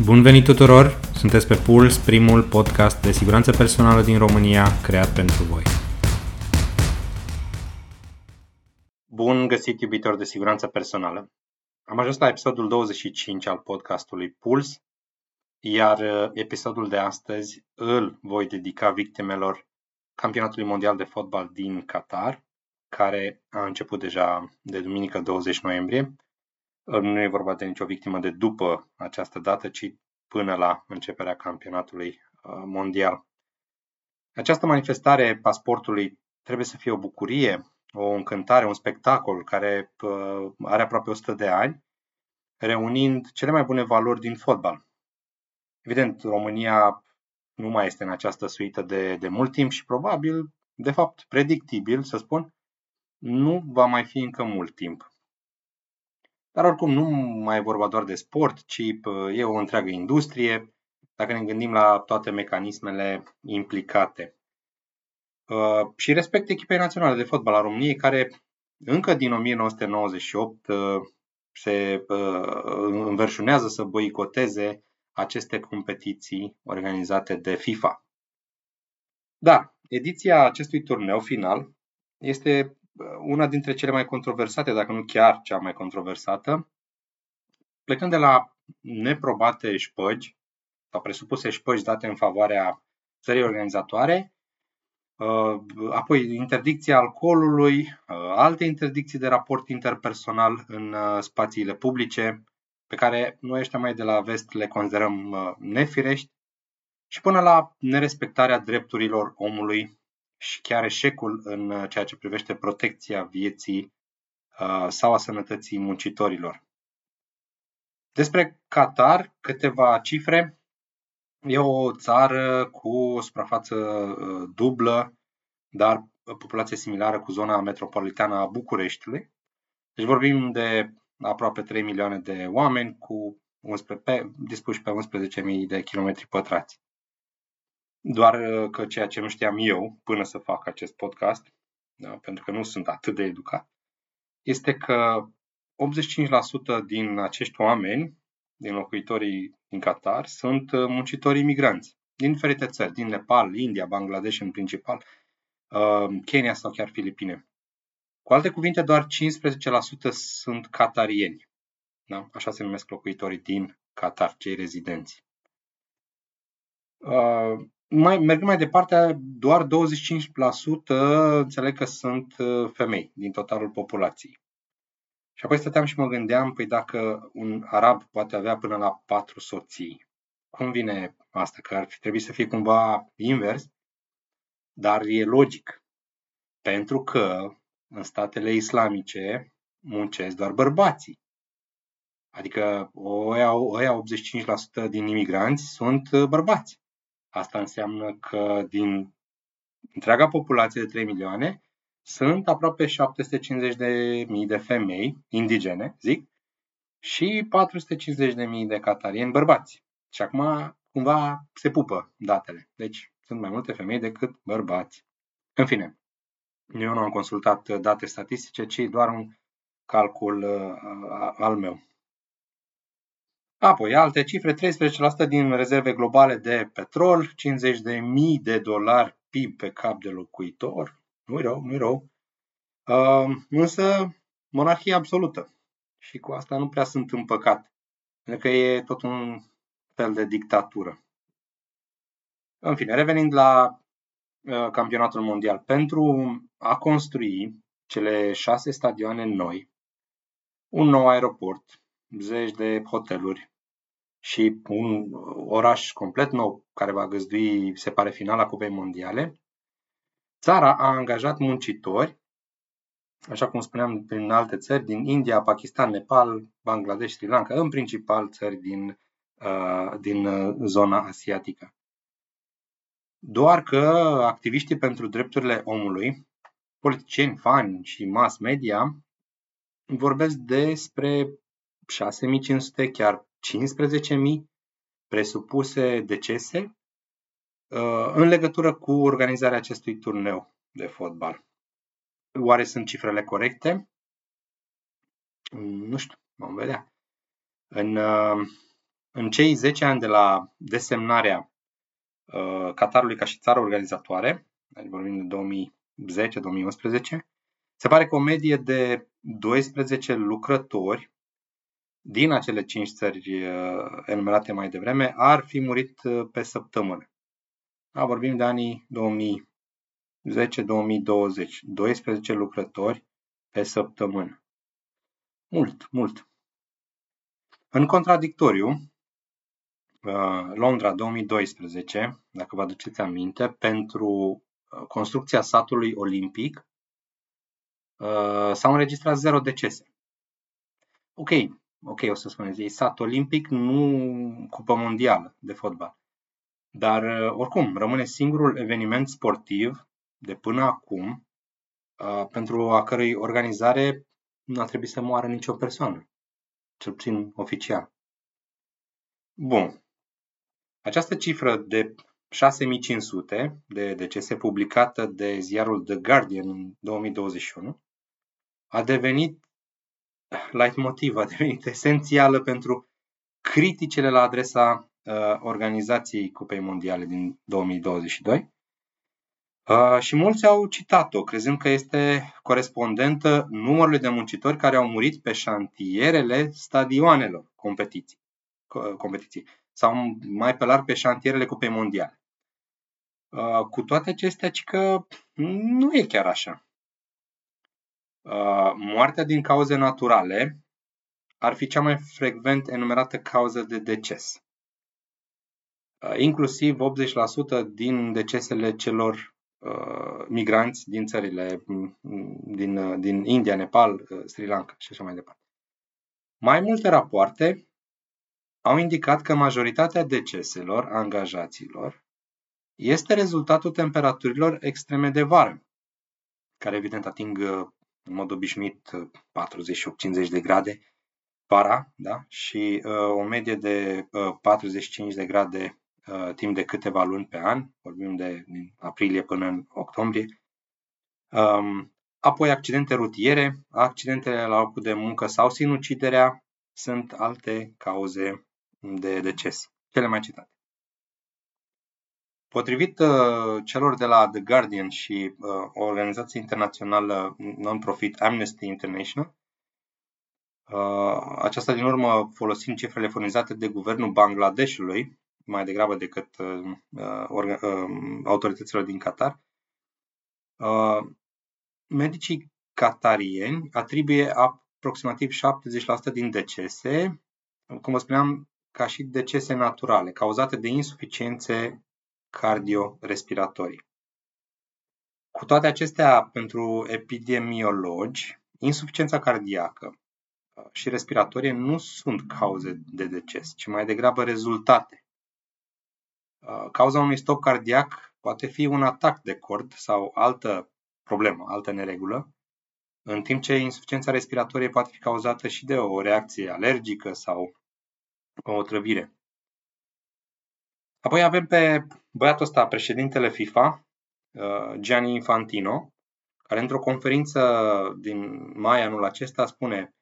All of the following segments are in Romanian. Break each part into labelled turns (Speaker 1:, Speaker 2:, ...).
Speaker 1: Bun venit tuturor! Sunteți pe Puls, primul podcast de siguranță personală din România creat pentru voi. Bun găsit, iubitor de siguranță personală! Am ajuns la episodul 25 al podcastului Puls, iar uh, episodul de astăzi îl voi dedica victimelor campionatului mondial de fotbal din Qatar, care a început deja de duminică 20 noiembrie nu e vorba de nicio victimă de după această dată, ci până la începerea campionatului uh, mondial. Această manifestare pasportului trebuie să fie o bucurie, o încântare, un spectacol care uh, are aproape 100 de ani, reunind cele mai bune valori din fotbal. Evident, România nu mai este în această suită de, de mult timp și probabil, de fapt, predictibil, să spun, nu va mai fi încă mult timp. Dar oricum nu mai e vorba doar de sport, ci e o întreagă industrie, dacă ne gândim la toate mecanismele implicate. Uh, și respect echipei naționale de fotbal a României, care încă din 1998 uh, se uh, înverșunează să boicoteze aceste competiții organizate de FIFA. Da, ediția acestui turneu final este una dintre cele mai controversate, dacă nu chiar cea mai controversată, plecând de la neprobate șpăgi sau presupuse șpăgi date în favoarea țării organizatoare, uh, apoi interdicția alcoolului, uh, alte interdicții de raport interpersonal în uh, spațiile publice, pe care noi ăștia mai de la vest le considerăm nefirești, și până la nerespectarea drepturilor omului și chiar eșecul în uh, ceea ce privește protecția vieții uh, sau a sănătății muncitorilor. Despre Qatar, câteva cifre. E o țară cu o suprafață uh, dublă, dar populație similară cu zona metropolitană a Bucureștiului. Deci vorbim de aproape 3 milioane de oameni cu 11, pe, dispuși pe 11.000 de kilometri pătrați. Doar uh, că ceea ce nu știam eu până să fac acest podcast, da, pentru că nu sunt atât de educat, este că 85% din acești oameni, din locuitorii din Qatar, sunt uh, muncitori imigranți din diferite țări, din Nepal, India, Bangladesh în principal, uh, Kenya sau chiar Filipine. Cu alte cuvinte, doar 15% sunt catarieni. Da? Așa se numesc locuitorii din Qatar, cei rezidenți mai, mergând mai departe, doar 25% înțeleg că sunt uh, femei din totalul populației. Și apoi stăteam și mă gândeam, păi dacă un arab poate avea până la patru soții, cum vine asta? Că ar fi trebuit să fie cumva invers, dar e logic. Pentru că în statele islamice muncesc doar bărbații. Adică oia, oia 85% din imigranți sunt uh, bărbați. Asta înseamnă că din întreaga populație de 3 milioane sunt aproape 750 de mii de femei indigene, zic, și 450 de mii de catarieni bărbați. Și acum cumva se pupă datele. Deci sunt mai multe femei decât bărbați. În fine, eu nu am consultat date statistice, ci doar un calcul uh, al meu. Apoi, alte cifre, 13% din rezerve globale de petrol, 50 de mii de dolari PIB pe cap de locuitor. Nu-i rău, nu-i rău. Uh, însă, monarhie absolută. Și cu asta nu prea sunt împăcat. Pentru că e tot un fel de dictatură. În fine, revenind la uh, campionatul mondial. Pentru a construi cele șase stadioane noi, un nou aeroport, zeci de hoteluri, și un oraș complet nou care va găzdui, se pare, finala Cupei Mondiale, țara a angajat muncitori, așa cum spuneam, din alte țări, din India, Pakistan, Nepal, Bangladesh, Sri Lanka, în principal țări din, uh, din uh, zona asiatică. Doar că activiștii pentru drepturile omului, politicieni, fani și mass media vorbesc despre 6500, chiar 15.000 presupuse decese uh, în legătură cu organizarea acestui turneu de fotbal. Oare sunt cifrele corecte? Nu știu, vom vedea. În, uh, În cei 10 ani de la desemnarea uh, Qatarului ca și țară organizatoare, adică vorbim de 2010-2011, se pare că o medie de 12 lucrători din acele 5 țări uh, enumerate mai devreme ar fi murit uh, pe săptămână. Da, vorbim de anii 2010-2020. 12 lucrători pe săptămână. Mult, mult. În contradictoriu, uh, Londra 2012, dacă vă aduceți aminte, pentru uh, construcția satului olimpic uh, s-au înregistrat zero decese. Ok, ok, o să spuneți, e sat olimpic, nu cupă mondială de fotbal. Dar, oricum, rămâne singurul eveniment sportiv de până acum pentru a cărui organizare nu a trebuit să moară nicio persoană, cel puțin oficial. Bun. Această cifră de 6500 de decese publicată de ziarul The Guardian în 2021 a devenit leitmotiv, a devenit esențială pentru criticile la adresa uh, organizației Cupei Mondiale din 2022 Uh, și mulți au citat-o, crezând că este corespondentă numărului de muncitori care au murit pe șantierele stadioanelor competiții, competiții sau mai pe larg pe șantierele Cupei Mondiale. Uh, cu toate acestea, ci că nu e chiar așa. Uh, moartea din cauze naturale ar fi cea mai frecvent enumerată cauză de deces. Inclusiv 80% din decesele celor Uh, migranți din țările mm, din, uh, din India, Nepal, uh, Sri Lanka și așa mai departe. Mai multe rapoarte au indicat că majoritatea deceselor angajaților este rezultatul temperaturilor extreme de vară, care evident ating în mod obișnuit 48-50 de grade vara da? și uh, o medie de uh, 45 de grade Uh, timp de câteva luni pe an, vorbim de din aprilie până în octombrie. Um, apoi accidente rutiere, accidentele la locul de muncă sau sinuciderea sunt alte cauze de deces, cele mai citate. Potrivit uh, celor de la The Guardian și uh, o organizație internațională non-profit Amnesty International, uh, aceasta din urmă folosind cifrele furnizate de guvernul Bangladeshului, mai degrabă decât uh, uh, uh, autorităților din Qatar. Uh, medicii catarieni atribuie aproximativ 70% din decese, cum vă spuneam, ca și decese naturale, cauzate de insuficiențe cardiorespiratorii. Cu toate acestea, pentru epidemiologi, insuficiența cardiacă uh, și respiratorie nu sunt cauze de deces, ci mai degrabă rezultate Uh, cauza unui stop cardiac poate fi un atac de cord sau altă problemă, altă neregulă, în timp ce insuficiența respiratorie poate fi cauzată și de o reacție alergică sau o otrăvire. Apoi avem pe băiatul ăsta, președintele FIFA, uh, Gianni Infantino, care într-o conferință din mai anul acesta spune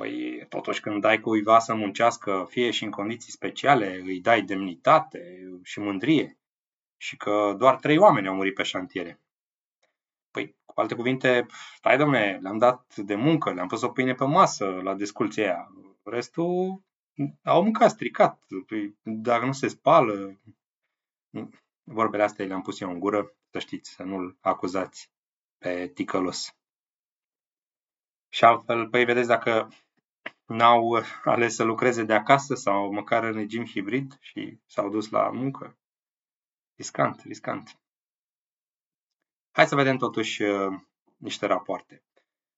Speaker 1: Păi, totuși, când dai cuiva să muncească, fie și în condiții speciale, îi dai demnitate și mândrie. Și că doar trei oameni au murit pe șantiere. Păi, cu alte cuvinte, stai domne, le-am dat de muncă, le-am pus o pâine pe masă la desculția aia. Restul au mâncat stricat. Păi, dacă nu se spală, vorbele astea le-am pus eu în gură, să știți, să nu-l acuzați pe ticălos. Și altfel, păi vedeți, dacă n-au ales să lucreze de acasă sau măcar în regim hibrid și s-au dus la muncă. Riscant, riscant. Hai să vedem totuși uh, niște rapoarte.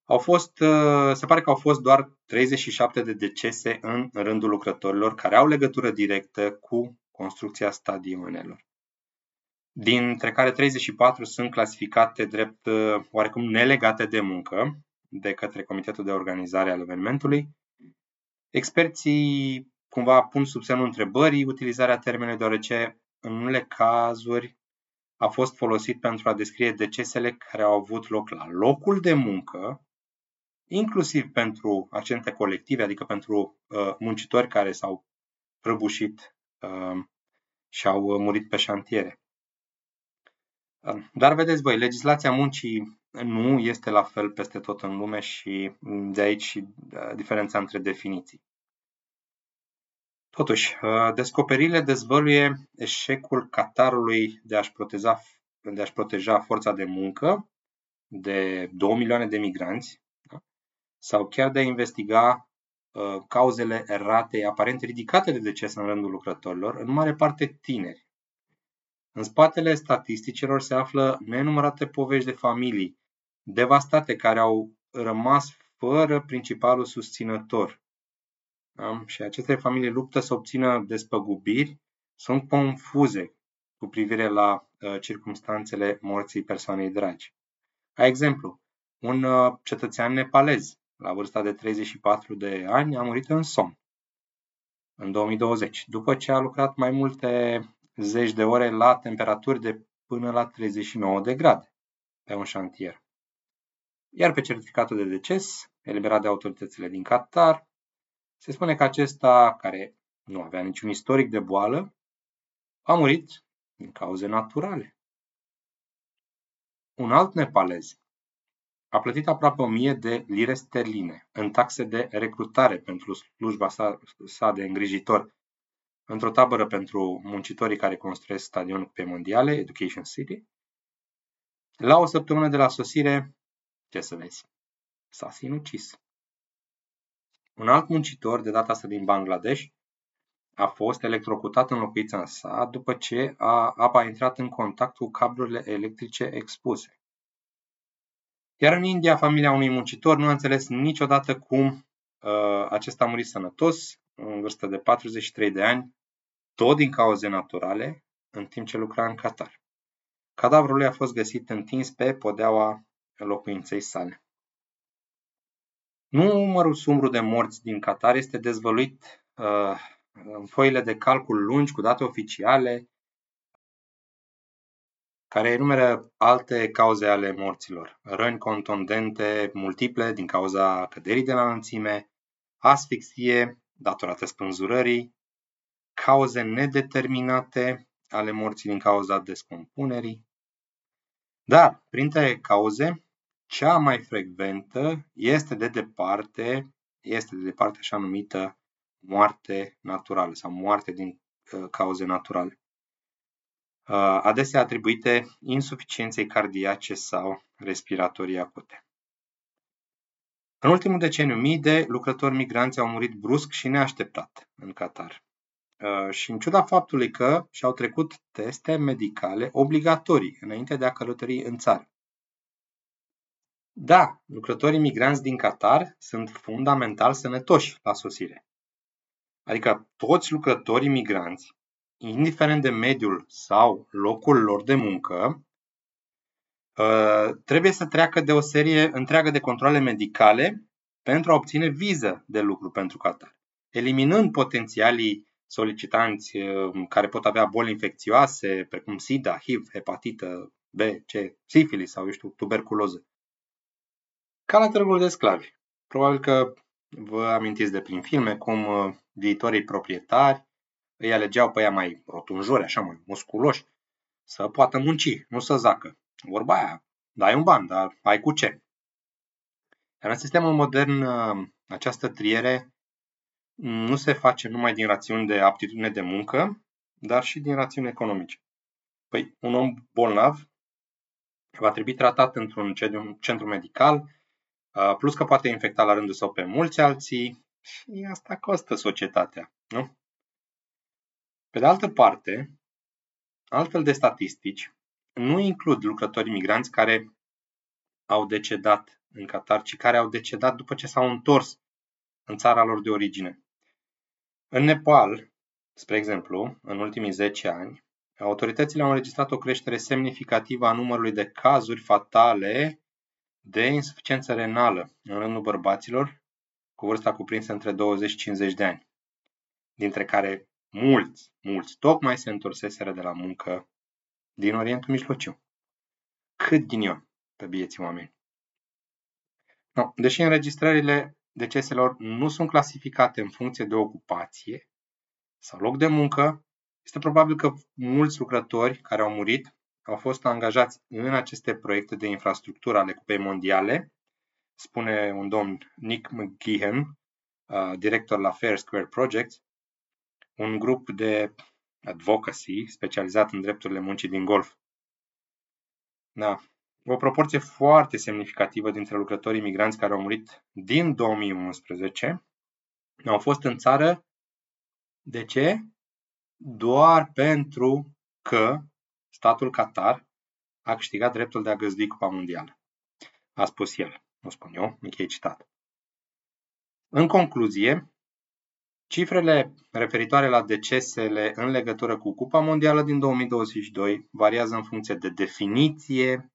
Speaker 1: Au fost, uh, se pare că au fost doar 37 de decese în rândul lucrătorilor care au legătură directă cu construcția stadionelor. Dintre care 34 sunt clasificate drept uh, oarecum nelegate de muncă de către Comitetul de Organizare al Evenimentului Experții cumva pun sub semnul întrebării utilizarea termenului deoarece în unele cazuri a fost folosit pentru a descrie decesele care au avut loc la locul de muncă, inclusiv pentru accidente colective, adică pentru uh, muncitori care s-au prăbușit uh, și au murit pe șantiere. Dar vedeți voi, legislația muncii nu este la fel peste tot în lume și de aici și diferența între definiții. Totuși, descoperirile dezvăluie eșecul Qatarului de a-și proteja, de a-și proteja forța de muncă de 2 milioane de migranți da? Sau chiar de a investiga uh, cauzele erratei aparent ridicate de deces în rândul lucrătorilor, în mare parte tineri. În spatele statisticilor se află nenumărate povești de familii devastate care au rămas fără principalul susținător. Da? Și aceste familii luptă să obțină despăgubiri, sunt confuze cu privire la uh, circumstanțele morții persoanei dragi. Ca exemplu, un uh, cetățean nepalez, la vârsta de 34 de ani, a murit în somn în 2020, după ce a lucrat mai multe zeci de ore la temperaturi de până la 39 de grade pe un șantier. Iar pe certificatul de deces, eliberat de autoritățile din Qatar, se spune că acesta, care nu avea niciun istoric de boală, a murit din cauze naturale. Un alt nepalez a plătit aproape 1000 de lire sterline în taxe de recrutare pentru slujba sa, sa de îngrijitor într-o tabără pentru muncitorii care construiesc stadion pe mondiale, Education City. La o săptămână de la sosire, ce să vezi, s-a sinucis. Un alt muncitor, de data asta din Bangladesh, a fost electrocutat în locuința sa după ce a, apa a intrat în contact cu cablurile electrice expuse. Iar în India, familia unui muncitor nu a înțeles niciodată cum uh, acesta a murit sănătos, în vârstă de 43 de ani, tot din cauze naturale, în timp ce lucra în Qatar. Cadavrul lui a fost găsit întins pe podeaua locuinței sale. Numărul sumbru de morți din Qatar este dezvăluit uh, în foile de calcul lungi cu date oficiale care enumeră alte cauze ale morților. Răni contundente multiple din cauza căderii de la înălțime, asfixie datorată spânzurării, cauze nedeterminate ale morții din cauza descompunerii. Dar, printre cauze, cea mai frecventă este de departe, este de departe așa numită moarte naturală sau moarte din uh, cauze naturale. Uh, adesea atribuite insuficienței cardiace sau respiratorii acute. În ultimul deceniu, mii de lucrători migranți au murit brusc și neașteptat în Qatar. Uh, și în ciuda faptului că și-au trecut teste medicale obligatorii înainte de a călători în țară. Da, lucrătorii migranți din Qatar sunt fundamental sănătoși la sosire. Adică toți lucrătorii migranți, indiferent de mediul sau locul lor de muncă, uh, trebuie să treacă de o serie întreagă de controle medicale pentru a obține viză de lucru pentru Qatar, eliminând potențialii solicitanți uh, care pot avea boli infecțioase, precum SIDA, HIV, hepatită B, C, sifilis sau, eu știu, tuberculoză. Ca la târgul de sclavi. Probabil că vă amintiți de prin filme cum uh, viitorii proprietari îi alegeau pe ea mai rotunjori, așa mai musculoși, să poată munci, nu să zacă. Vorba aia, dai un ban, dar ai cu ce. Iar în sistemul modern, uh, această triere nu se face numai din rațiuni de aptitudine de muncă, dar și din rațiuni economice. Păi, un om bolnav va trebui tratat într-un centru medical, plus că poate infecta la rândul său pe mulți alții și asta costă societatea, nu? Pe de altă parte, altfel de statistici nu includ lucrătorii migranți care au decedat în Qatar, ci care au decedat după ce s-au întors în țara lor de origine. În Nepal, spre exemplu, în ultimii 10 ani, autoritățile au înregistrat o creștere semnificativă a numărului de cazuri fatale de insuficiență renală în rândul bărbaților cu vârsta cuprinsă între 20 și 50 de ani, dintre care mulți, mulți tocmai se întorseseră de la muncă din Orientul Mijlociu. Cât ghinion pe bieții oameni. No, deși înregistrările deceselor nu sunt clasificate în funcție de ocupație, sau loc de muncă, este probabil că mulți lucrători care au murit au fost angajați în aceste proiecte de infrastructură ale Cupei Mondiale, spune un domn Nick McGeehan, uh, director la Fair Square Projects, un grup de advocacy specializat în drepturile muncii din golf. Da. O proporție foarte semnificativă dintre lucrătorii migranți care au murit din 2011 au fost în țară. De ce? Doar pentru că statul Qatar a câștigat dreptul de a găzdui Cupa Mondială. A spus el, nu spun eu, închei citat. În concluzie, cifrele referitoare la decesele în legătură cu Cupa Mondială din 2022 variază în funcție de definiție,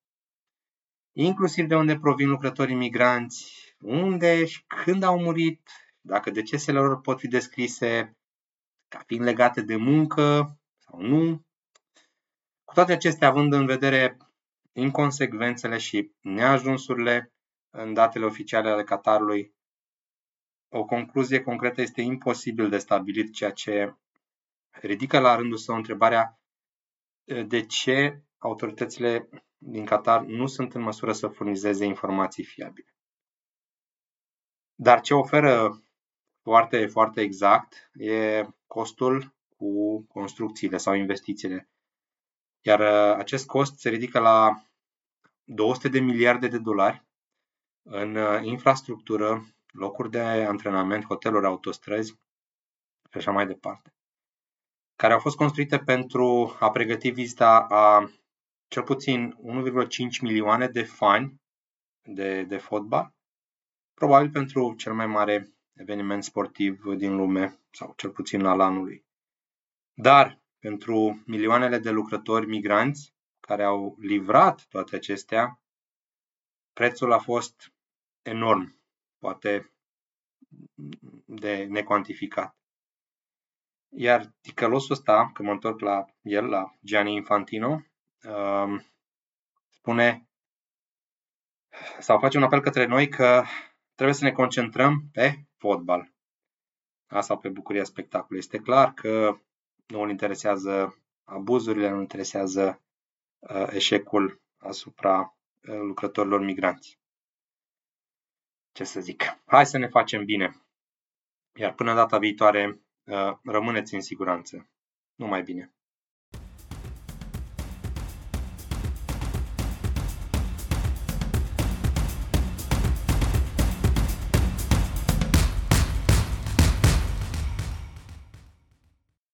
Speaker 1: inclusiv de unde provin lucrătorii migranți, unde și când au murit, dacă decesele lor pot fi descrise ca fiind legate de muncă sau nu. Cu toate acestea, având în vedere inconsecvențele și neajunsurile în datele oficiale ale Qatarului, o concluzie concretă este imposibil de stabilit, ceea ce ridică la rândul său întrebarea de ce autoritățile din Qatar nu sunt în măsură să furnizeze informații fiabile. Dar ce oferă foarte, foarte exact e costul cu construcțiile sau investițiile. Iar uh, acest cost se ridică la 200 de miliarde de dolari în uh, infrastructură, locuri de antrenament, hoteluri, autostrăzi și așa mai departe, care au fost construite pentru a pregăti vizita a cel puțin 1,5 milioane de fani de, de fotbal, probabil pentru cel mai mare eveniment sportiv din lume, sau cel puțin al anului. Dar pentru milioanele de lucrători migranți care au livrat toate acestea, prețul a fost enorm, poate de necuantificat. Iar ticălosul ăsta, că mă întorc la el, la Gianni Infantino, um, spune sau face un apel către noi că trebuie să ne concentrăm pe fotbal. Asta pe bucuria spectacolului. Este clar că nu îl interesează abuzurile, nu îl interesează uh, eșecul asupra uh, lucrătorilor migranți. Ce să zic? Hai să ne facem bine. Iar până data viitoare, uh, rămâneți în siguranță. Numai bine.